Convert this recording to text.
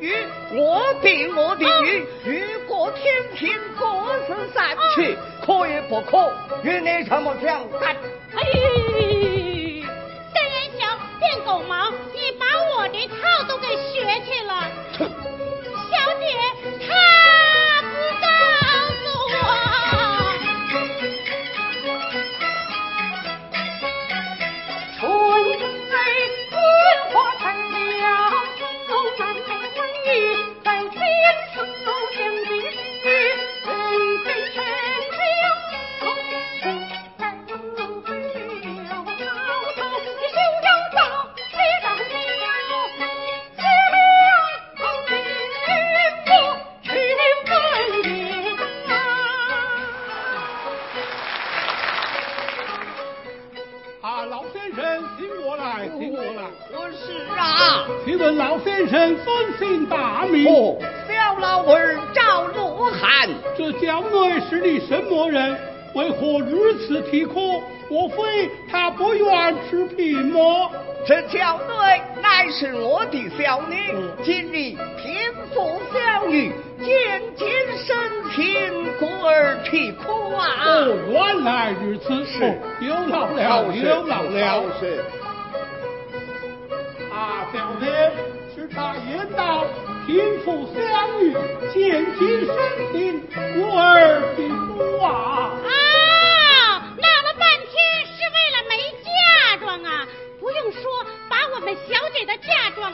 雨，我定我的雨。雨过天晴，各自散去，可以不可？与你这么讲，哎。哎过来，请过来。我是啊，请问老先生尊姓大名？哦，小老儿赵罗汉。这郊内是你什么人？为何如此啼哭？莫非他不愿吃平吗？这小女乃是我的小女，今日贫富相遇，渐渐生情，故而啼哭啊。哦，原来如此，是哦有劳了，有劳了。大小的是大爷大贫富相遇见其生平故儿必孤啊。啊闹了半天是为了没嫁妆啊不用说把我们小姐的嫁妆